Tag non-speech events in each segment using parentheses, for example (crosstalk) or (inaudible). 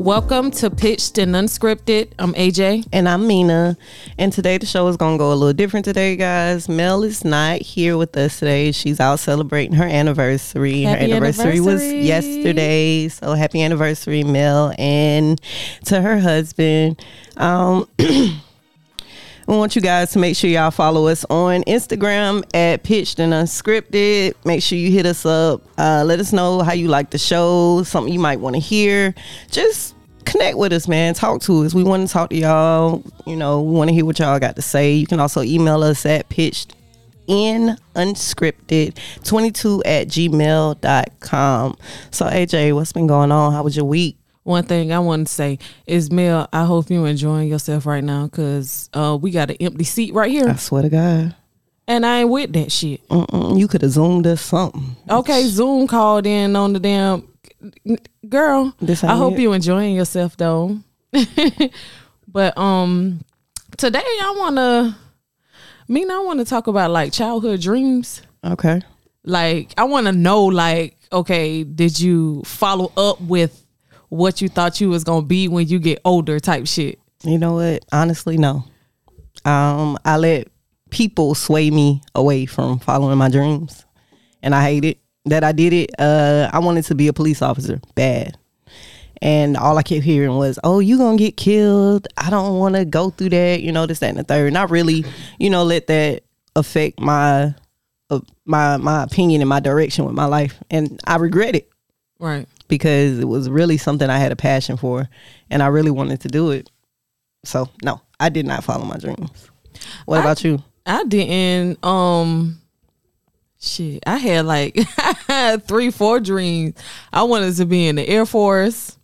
Welcome to Pitched and Unscripted. I'm AJ. And I'm Mina. And today the show is going to go a little different today, guys. Mel is not here with us today. She's out celebrating her anniversary. Happy her anniversary, was yesterday. So happy anniversary, Mel. And to her husband. Um, (clears throat) We want you guys to make sure y'all follow us on Instagram at Pitched and Unscripted. Make sure you hit us up. Uh, let us know how you like the show, something you might want to hear. Just connect with us, man. Talk to us. We want to talk to y'all. You know, we want to hear what y'all got to say. You can also email us at pitched in unscripted 22 at gmail.com. So, AJ, what's been going on? How was your week? One thing I want to say is, Mel, I hope you're enjoying yourself right now because uh, we got an empty seat right here. I swear to God. and I ain't with that shit. Mm-mm, you could have zoomed us something. Okay, Zoom called in on the damn girl. This I hope it. you enjoying yourself though. (laughs) but um, today I wanna, me, I want to talk about like childhood dreams. Okay. Like I want to know, like, okay, did you follow up with what you thought you was gonna be when you get older, type shit? You know what? Honestly, no. Um, I let people sway me away from following my dreams, and I hate it that I did it. Uh, I wanted to be a police officer, bad, and all I kept hearing was, "Oh, you gonna get killed? I don't want to go through that." You know, this, that, and the third. And I really, you know, let that affect my, uh, my, my opinion and my direction with my life, and I regret it Right. Because it was really something I had a passion for and I really wanted to do it. So, no, I did not follow my dreams. What I- about you? I didn't. Um, shit. I had like (laughs) three, four dreams. I wanted to be in the Air Force.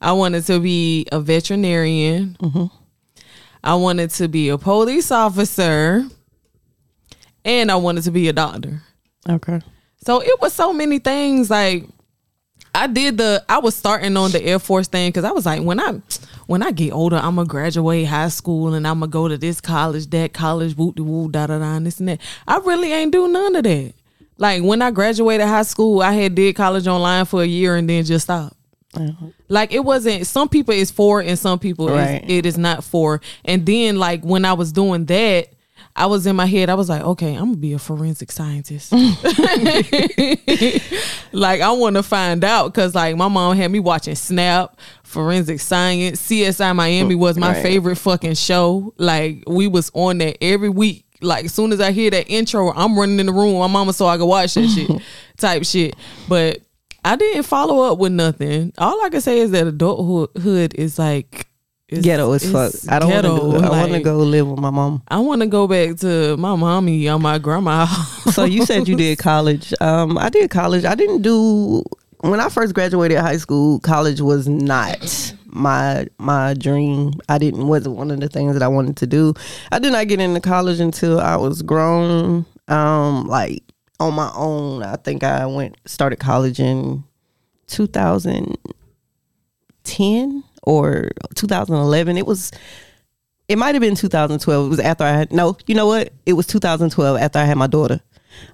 I wanted to be a veterinarian. I wanted to be a police officer, and I wanted to be a doctor. Okay. So it was so many things. Like I did the, I was starting on the Air Force thing because I was like, when I, when I get older, I'm gonna graduate high school and I'm gonna go to this college, that college, whoop de woo, da da da, and this and that. I really ain't do none of that. Like when I graduated high school, I had did college online for a year and then just stopped. Uh-huh. Like it wasn't. Some people is for and some people Right. is, it is not for. And then like when I was doing that. I was in my head. I was like, okay, I'm gonna be a forensic scientist. (laughs) like I want to find out because like my mom had me watching Snap, Forensic Science, CSI Miami was my Right. favorite fucking show. Like we was on that every week. Like as soon as I hear that intro, I'm running in the room with my mama so I can watch that shit, (laughs) type shit. But I didn't follow up with nothing. All I can say is that adulthood is like it's, Ghetto as fuck. I don't want to do. I want to like, go live with my mom. I want to go back to my mommy or my grandma. (laughs) So you said you did (laughs) college. Um, I did college. I didn't do when I first graduated high school. College was not my my dream. I didn't wasn't one of the things that I wanted to do. I did not get into college until I was grown. Um, like on my own. I think I went started college in 2010 or 2011. It was it might have been 2012. It was after I had no, you know what? It was 2012 after I had my daughter.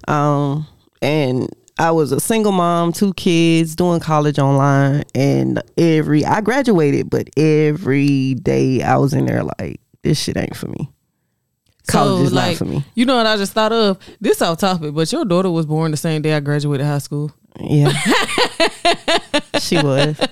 Um, and I was a single mom, two kids, doing college online, and every I graduated, but every day I was in there like this shit ain't for me. College is not for me. You know what I just thought of? This off topic, but your daughter was born the same day I graduated high school. Yeah, (laughs) she was. (laughs)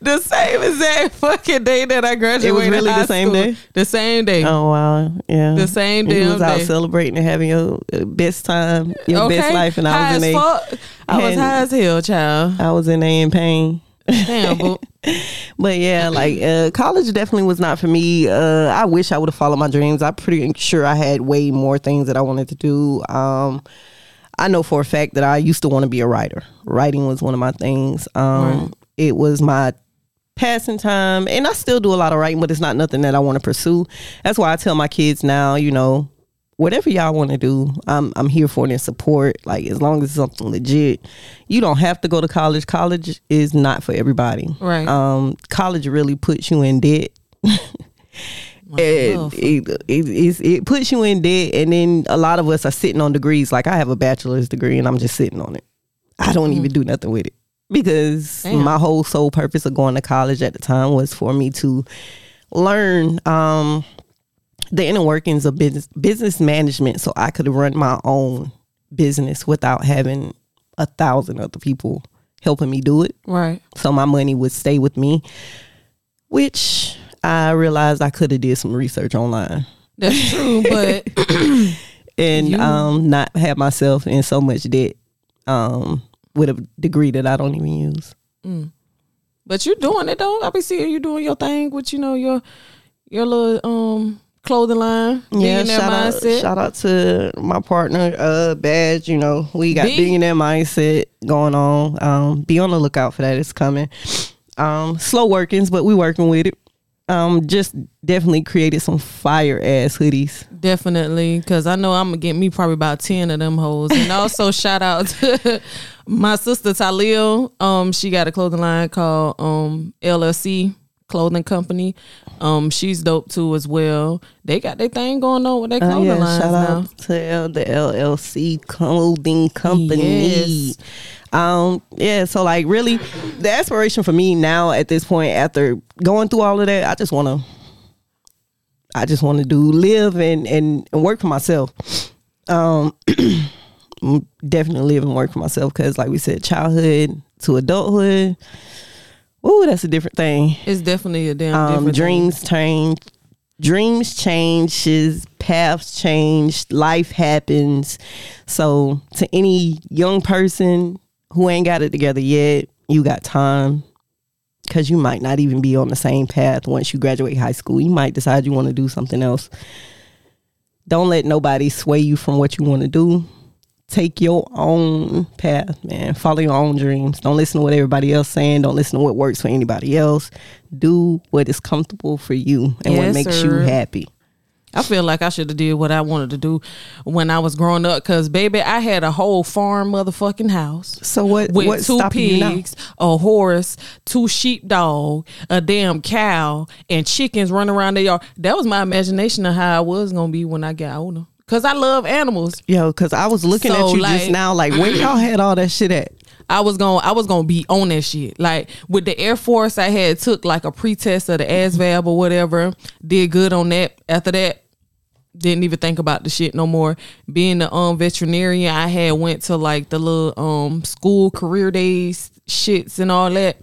The same exact fucking day that I graduated. It was really the same school. day? The same day. Oh wow, yeah. The same day. You was out day. celebrating and having your uh, best time, your best life, and I high was in a, fuck. I was high as hell, child. I was in a in pain. Damn, but (laughs) But yeah, like uh, college definitely was not for me. Uh, I wish I would have followed my dreams. I'm pretty sure I had way more things that I wanted to do. Um, I know for a fact that I used to want to be a writer. Writing was one of my things. Um, Right. It was my passing time, and I still do a lot of writing, but it's not nothing that I want to pursue. That's why I tell my kids now, you know, whatever y'all want to do, I'm I'm here for it and support. Like as long as it's something legit, you don't have to go to college. College is not for everybody. Right. Um, college really puts you in debt. (laughs) it, it, it, it puts you in debt and then a lot of us are sitting on degrees like i have a bachelor's degree and i'm just sitting on it i don't even do nothing with it because Mm. Damn. my whole sole purpose of going to college at the time was for me to learn um, the inner workings of business business management so i could run my own business without having a thousand other people helping me do it Right. so my money would stay with me which i realized i could have did some research online That's true, but (laughs) and You- um not have myself in so much debt um with a degree that i don't even use but you're doing it though. I be seeing you doing your thing with you know your your little um clothing line. yeah shout out, mindset. shout out to my partner uh badge you know we got B. billionaire mindset going on um be on the lookout for that it's coming um slow workings but we working with it um just definitely created some fire ass hoodies Definitely, because I know I'm gonna get me probably about ten of them hoes. And also (laughs) shout out to (laughs) my sister Talil. Um, she got a clothing line called um LLC Clothing Company. Um, she's dope too as well. They got their thing going on with their clothing yeah, lines shout now. out to L- the LLC clothing company. Yes. Um, yeah, so like really the aspiration for me now at this point after going through all of that, I just wanna I just wanna do live and, and, and work for myself. Um (clears throat) definitely live and work for myself because like we said, childhood to adulthood. Ooh, that's a different thing. It's definitely a damn um, different thing. dreams change dreams changes paths change life happens. So to any young person who ain't got it together yet you got time. Because you might not even be on the same path once you graduate high school. You might decide you want to do something else. Don't let nobody sway you from what you want to do take your own path man follow your own dreams don't listen to what everybody else saying don't listen to what works for anybody else do what is comfortable for you and what makes sir. you happy I feel like I should have did what I wanted to do when I was growing up. Cause baby, I had a whole farm motherfucking house. so what with what's two stopping you now pigs, a horse, two sheepdog, a damn cow, and chickens running around the yard. That was my imagination of how I was gonna be when I got older. Cause I love animals. yo because i was looking So, at you like- just now like where y'all had all that shit at (clears throat) I was gonna I was gonna be on that shit. Like with the Air Force, I had took like a pretest of the ASVAB or whatever. Did good on that. After that, didn't even think about the shit no more. Being the um veterinarian, I had went to like the little um school career days shits and all that.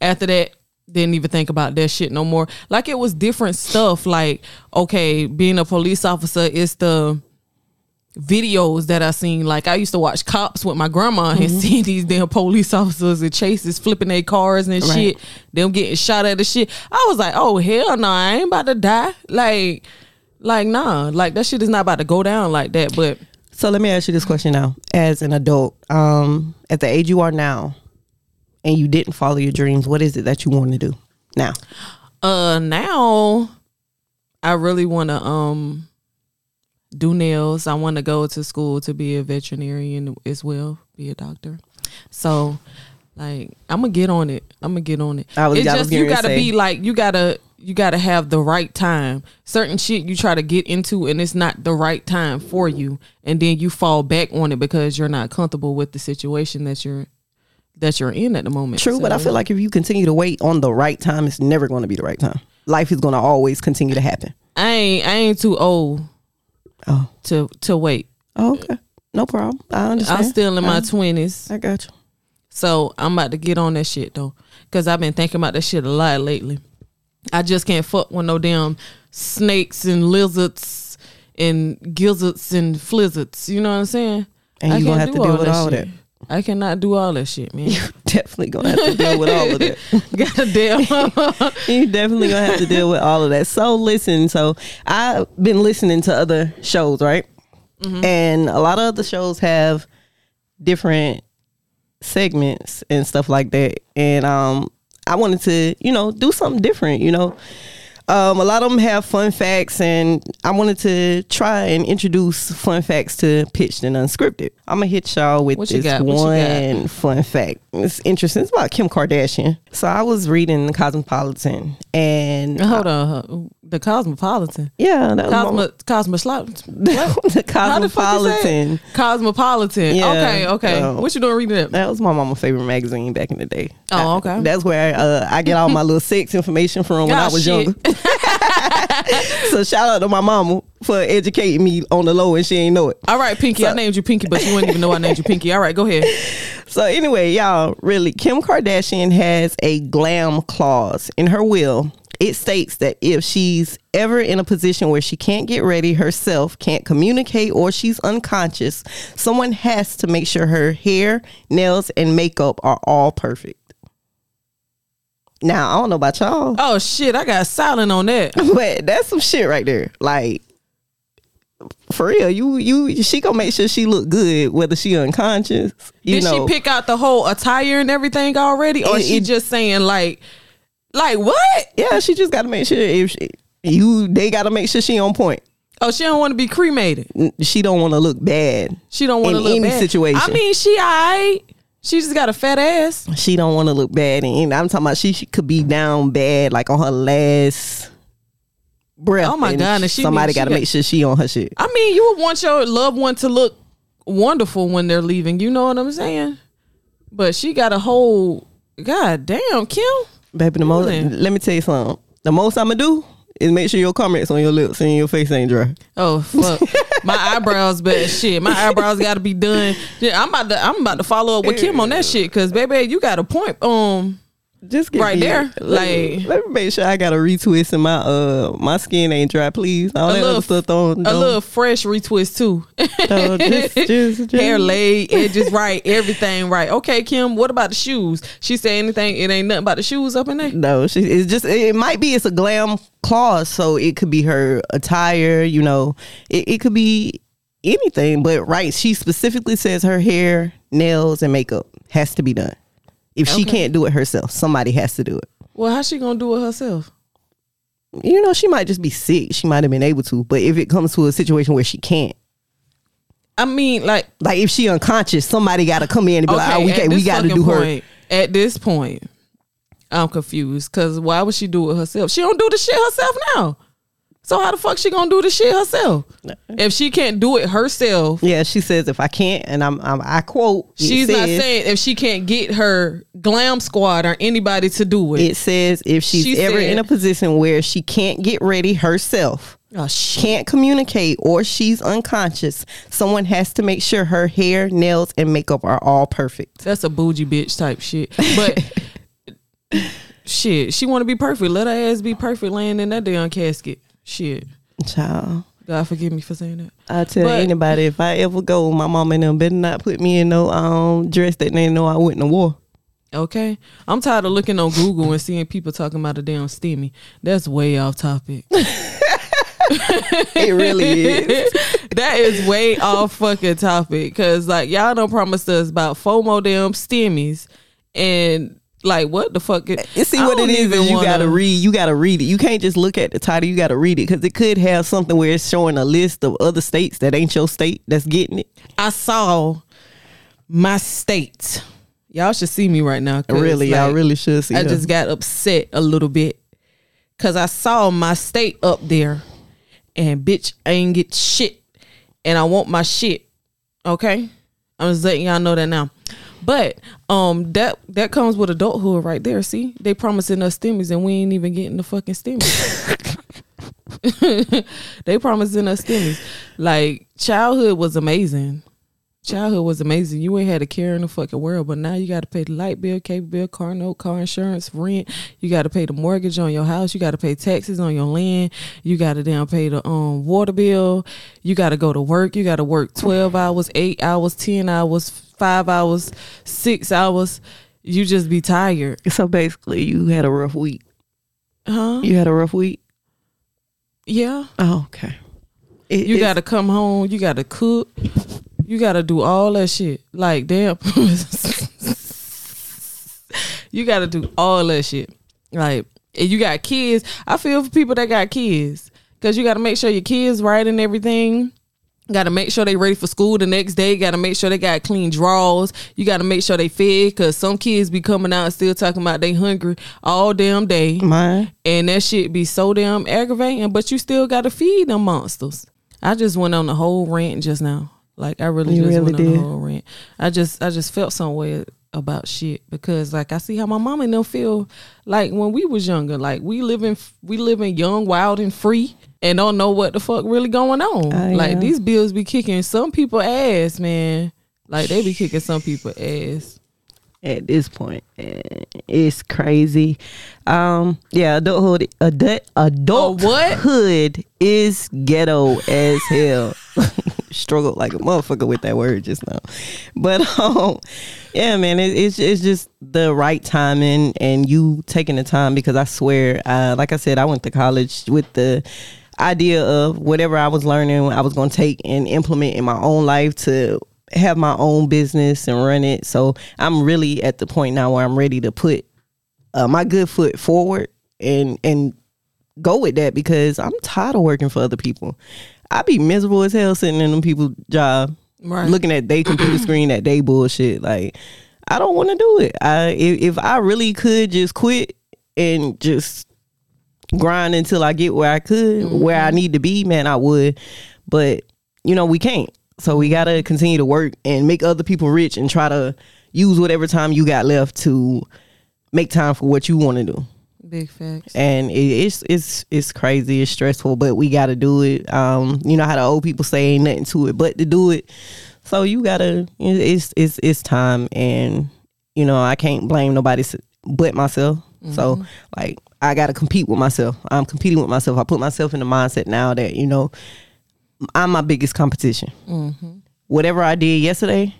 After that, didn't even think about that shit no more. Like it was different stuff. Like okay, being a police officer is the videos that I seen. Like I used to watch cops with my grandma and see these damn police (laughs) officers and chases flipping their cars and Right. shit. Them getting shot at the shit. I was like, oh hell no, I ain't about to die. Like, like nah, like that shit is not about to go down like that. But so let me ask you this question now as an adult um at the age you are now and you didn't follow your dreams what is it that you want to do now uh now I really want to um do nails. I want to go to school to be a veterinarian as well, be a doctor. So like I'm gonna get on it. I'm gonna get on it. I was- it's I just you gotta say. be like you gotta you gotta have the right time. Certain shit you try to get into and it's not the right time for you, and then you fall back on it because you're not comfortable with the situation that you're that you're in at the moment. True, but I feel like if you continue to wait on the right time, it's never going to be the right time. Life is going to always continue to happen. I ain't I ain't too old Oh, to to wait. oh okay, no problem. I understand. I'm still in my twenties, I got you. so I'm about to get on that shit though, because I've been thinking about that shit a lot lately. I just can't fuck with no damn snakes and lizards and gizzards and flizzards. You know what I'm saying? And I you gonna have to deal with all shit. that. I cannot do all that shit, man. You (laughs) definitely gonna have to deal with all of that. (laughs) Goddamn. (laughs) you definitely gonna have to deal with all of that. So listen, so I've been listening to other shows, right? And a lot of other shows have different segments and stuff like that. And um I wanted to, you know, do something different, you know. Um, a lot of them have fun facts, and I wanted to try and introduce fun facts to Pitched and Unscripted. I'm gonna hit y'all with What this got? What you got? one fun fact. It's interesting. It's about Kim Kardashian. So I was reading the Cosmopolitan, and Hold on. The Cosmopolitan. Yeah, that was Cosmo Cosmoslop. (laughs) the How the fuck you say it? Cosmopolitan. Cosmopolitan. Yeah. Okay, okay. Oh. what you doing reading that? That was my mama's favorite magazine back in the day. Oh, I- okay. that's where uh, I get all my little sex information from when Ah, I was shit. younger. (laughs) so shout out to my mama for educating me on the low, and she ain't know it. All right, Pinky. I named you Pinky, but you wouldn't even know I named you Pinky. All right, go ahead. (laughs) So anyway, y'all, really, Kim Kardashian has a glam clause in her will. It states that if she's ever in a position where she can't get ready herself, can't communicate, or she's unconscious, someone has to make sure her hair, nails, and makeup are all perfect. Now, I don't know about y'all, Oh shit, I got silent on that. (laughs) but that's some shit right there. Like, for real, you you she gonna make sure she look good whether she unconscious. You Did know, she pick out the whole attire and everything already, or It- she it- just saying like, like what? Yeah, she just got to make sure if she, you they got to make sure she on point. Oh, she don't want to be cremated. She don't want to look bad. She don't want to In look any bad. situation. I mean, she alright. She just got a fat ass. She don't want to look bad, and I'm talking about she, she could be down bad, like on her last breath. Oh my God, and she somebody got to make sure she on her shit. I mean, you would want your loved one to look wonderful when they're leaving. You know what I'm saying? But she got a whole. God damn, Kim. Baby, the most. Let me tell you something. The most I'm gonna do is make sure your comments on your lips and your face ain't dry. Oh fuck, my eyebrows, but shit, my eyebrows got to be done. Yeah, I'm about to, I'm about to follow up with Kim on that shit because baby, you got a point. Um, Just give Right me- there, Let, me, like- let me make sure I got a retwist and my uh my skin ain't dry, please. All a that little, stuff don't, a little fresh retwist too. (laughs) just, (laughs) just, just, Hair laid, edges (laughs) right, everything right. Okay, Kim, what about the shoes? She say anything? It ain't nothing about the shoes up in there. No, she it's just it might be it's a glam clause, so it could be her attire, you know. It, it could be anything, but right, she specifically says her hair, nails, and makeup has to be done. If she can't do it herself, somebody has to do it. Well, how's she gonna do it herself? You know, she might just be sick. She might have been able to, but if it comes to a situation where she can't, I mean, like, like if she unconscious, somebody got to come in and be like, okay, "Oh, we can't, we got to do her." At this point, I'm confused because why would she do it herself? She don't do the shit herself now. So how the fuck she gonna do the shit herself? If she can't do it herself, Yeah, she says if I can't, and I'm, I'm I quote, she's not saying if she can't get her glam squad or anybody to do it. It says if she's She ever said- in a position where she can't get ready herself, oh can't communicate, or she's unconscious, someone has to make sure her hair, nails, and makeup are all perfect. That's a bougie bitch type shit. But (laughs) shit, she want to be perfect. Let her ass be perfect laying in that damn casket. Shit. Child. God forgive me for saying that. I tell But- anybody if I ever go, my mom and them better not put me in no um dress that they know I went to war. Okay. I'm tired of looking on Google and seeing people talking about a damn steamy. That's way off topic. (laughs) It really is. (laughs) that is way off fucking topic. Cause like y'all don't promise us about FOMO damn stimmies and like what the fuck it, You see what it is you wanna- gotta read. You gotta read it. You can't just look at the title. You gotta read it because it could have something where it's showing a list of other states that ain't your state that's getting it. I saw my state. Y'all should see me right now. Really, y'all really should see. Me. I her. just got upset a little bit because I saw my state up there, and bitch, I ain't get shit, and I want my shit. Okay, I'm just letting y'all know that now. But um, that that comes with adulthood right there. See, they promising us stimmies, and we ain't even getting the fucking stimmies. (laughs) they promising us stimmies. Like childhood was amazing. Childhood was amazing. You ain't had a care in the fucking world, but now you got to pay the light bill, cable bill, car note, car insurance, rent. You got to pay the mortgage on your house. You got to pay taxes on your land. You got to down pay the um water bill. You got to go to work. You got to work twelve hours, eight hours, ten hours, five hours, six hours. You just be tired, So basically, you had a rough week. huh? You had a rough week. Yeah. Oh, okay. It- You got to come home. You got to cook. You got to do all that shit. Like damn. (laughs) you got to do all that shit. Like and you got kids. I feel for people that got kids because you got to make sure your kids right and everything. Got to make sure they ready for school the next day. Got to make sure they got clean drawers. You got to make sure they fed because some kids be coming out and still talking about they hungry all damn day. Mine. And that shit be so damn aggravating, but you still got to feed them monsters. I just went on the whole rant just now. Like I really You just really went on did. the whole rant. I just I just felt some way about shit because like I see how my mom and them feel like when we was younger. Like we living we living young, wild, and free, and don't know what the fuck really going on. I like know. these bills be kicking some people ass, man. Like they be kicking some people ass. at this point. Eh, It's crazy. Um, yeah, adulthood, adult, adulthood is ghetto as hell. (laughs) Struggled like a motherfucker with that word just now, but (laughs) um, yeah, man, it, it's it's just the right timing and you taking the time because I swear, uh, like I said, I went to college with the idea of whatever I was learning, I was going to take and implement in my own life to have my own business and run it. So I'm really at the point now where I'm ready to put uh, my good foot forward and and go with that because I'm tired of working for other people. I be miserable as hell sitting in them people's job, Right. looking at their computer (clears throat) screen at they bullshit. Like I don't want to do it. I if, if I really could just quit and just grind until I get where I could, where I mm-hmm. need to be, man, I would. But you know, we can't. So we gotta continue to work and make other people rich and try to use whatever time you got left to make time for what you want to do. Big facts. And it, it's it's it's crazy, it's stressful, but we gotta do it. Um, you know how the old people say ain't nothing to it but to do it. So you gotta it's it's it's time and you know, I can't blame nobody but myself. So like I gotta compete with myself. I'm competing with myself. I put myself in the mindset now that, you know, I'm my biggest competition. Whatever I did yesterday,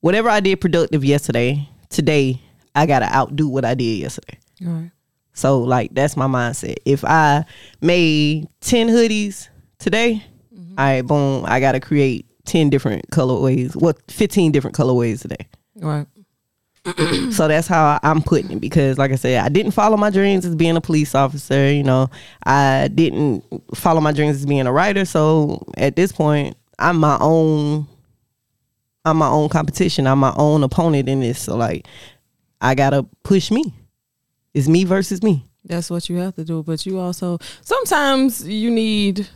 whatever I did productive yesterday, today I gotta outdo what I did yesterday. Right. So like that's my mindset. If I made ten hoodies today, mm-hmm. all right, boom, I gotta create ten different colorways. What fifteen different colorways today. Right. (clears throat) So that's how I'm putting it because, like I said, I didn't follow my dreams as being a police officer. You know, I didn't follow my dreams as being a writer. So at this point, I'm my own. I'm my own competition. I'm my own opponent in this. So like, I gotta push me. It's me versus me. That's what you have to do. But you also sometimes you need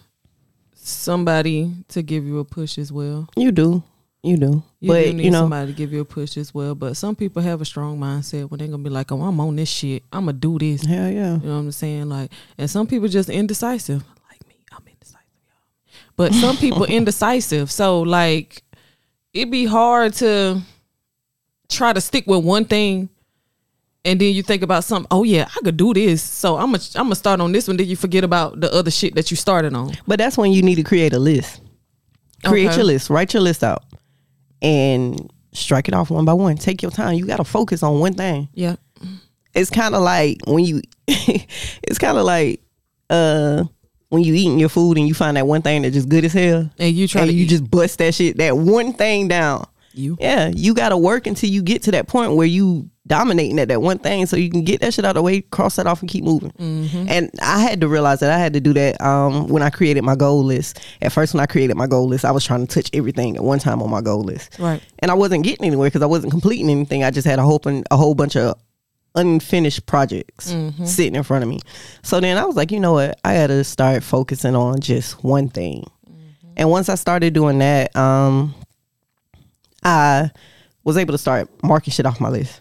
somebody to give you a push as well. You do, you do. You but do need you know, somebody to give you a push as well. But some people have a strong mindset when they're gonna be like, "Oh, I'm on this shit. I'm gonna do this." hell yeah. You know what I'm saying? Like, and some people just indecisive. Like me, I'm indecisive, y'all. But some people (laughs) indecisive. So like, it'd be hard to try to stick with one thing, and then you think about something. Oh yeah, I could do this. So I'm gonna I'm gonna start on this one. Then you forget about the other shit that you started on. But that's when you need to create a list. Create Okay. your list. Write your list out, and strike it off one by one. Take your time. You got to focus on one thing. Yeah. It's kind of like when you. (laughs) it's kind of like uh when you eating your food and you find that one thing that's just good as hell, And you try and to you eat- just bust that shit that one thing down. you. Yeah, you got to work until you get to that point where you dominating at that one thing, so you can get that shit out of the way, cross that off, and keep moving. And I had to realize that I had to do that um, when I created my goal list. At first, when I created my goal list, I was trying to touch everything at one time on my goal list, Right. and I wasn't getting anywhere because I wasn't completing anything. I just had a whole a whole bunch of unfinished projects sitting in front of me. So then I was like, you know what? I got to start focusing on just one thing. And once I started doing that, um, I was able to start marking shit off my list.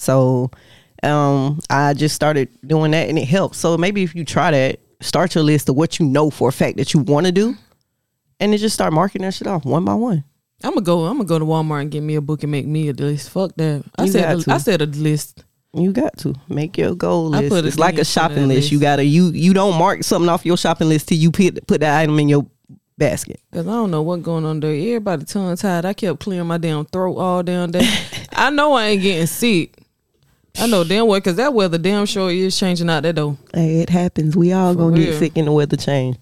So um, I just started doing that and it helped. So maybe if you try that, start your list of what you know for a fact that you want to do, and then just start marking that shit off one by one. I'm gonna go. I'm gonna go to Walmart and get me a book and make me a list. Fuck that. I You said. A. I said a list. You got to make your goal I list. It's like a shopping that list. You gotta you you don't mark something off your shopping list till you put put that item in your basket. Cause I don't know what going on there. Everybody tongue tied. I kept clearing my damn throat all damn day. (laughs) I know I ain't getting sick. I know damn well because that weather damn sure is changing out that though. Hey, it happens. We all gonna get sick in the weather change.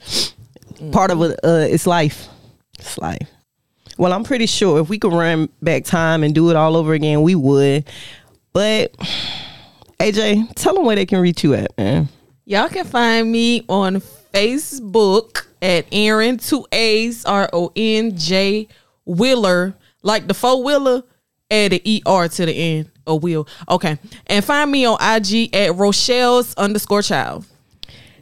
Part of it, uh, it's life. It's life. Well, I'm pretty sure if we could run back time and do it all over again, we would. But AJ, tell them where they can reach you at, man. Y'all can find me on Facebook at Aaron two A's R O N J Wheeler, like the four wheeler, add an E R to the end. A wheel. Okay. And find me on IG at Rochelle's underscore child.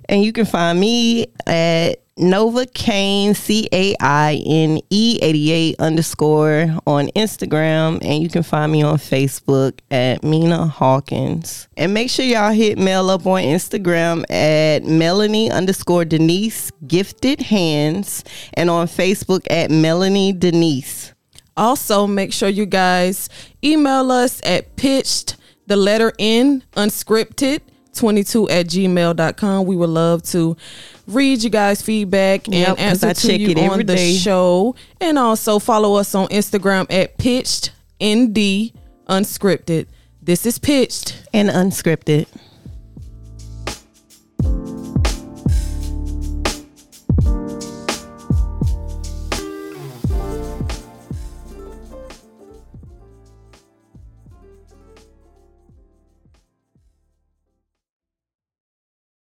And you can find me at Novacaine C A I N E 88 underscore on Instagram. And you can find me on Facebook at Mina Hawkins. And make sure y'all hit Mel up on Instagram at Melanie underscore Denise Gifted Hands and on Facebook at Melanie Denise. Also, make sure you guys email us at pitched the letter N unscripted 22 at gmail.com. We would love to read you guys' feedback and Yep, answer I to check you on the day. show. And also follow us on Instagram at pitched ND unscripted. This is pitched. And unscripted.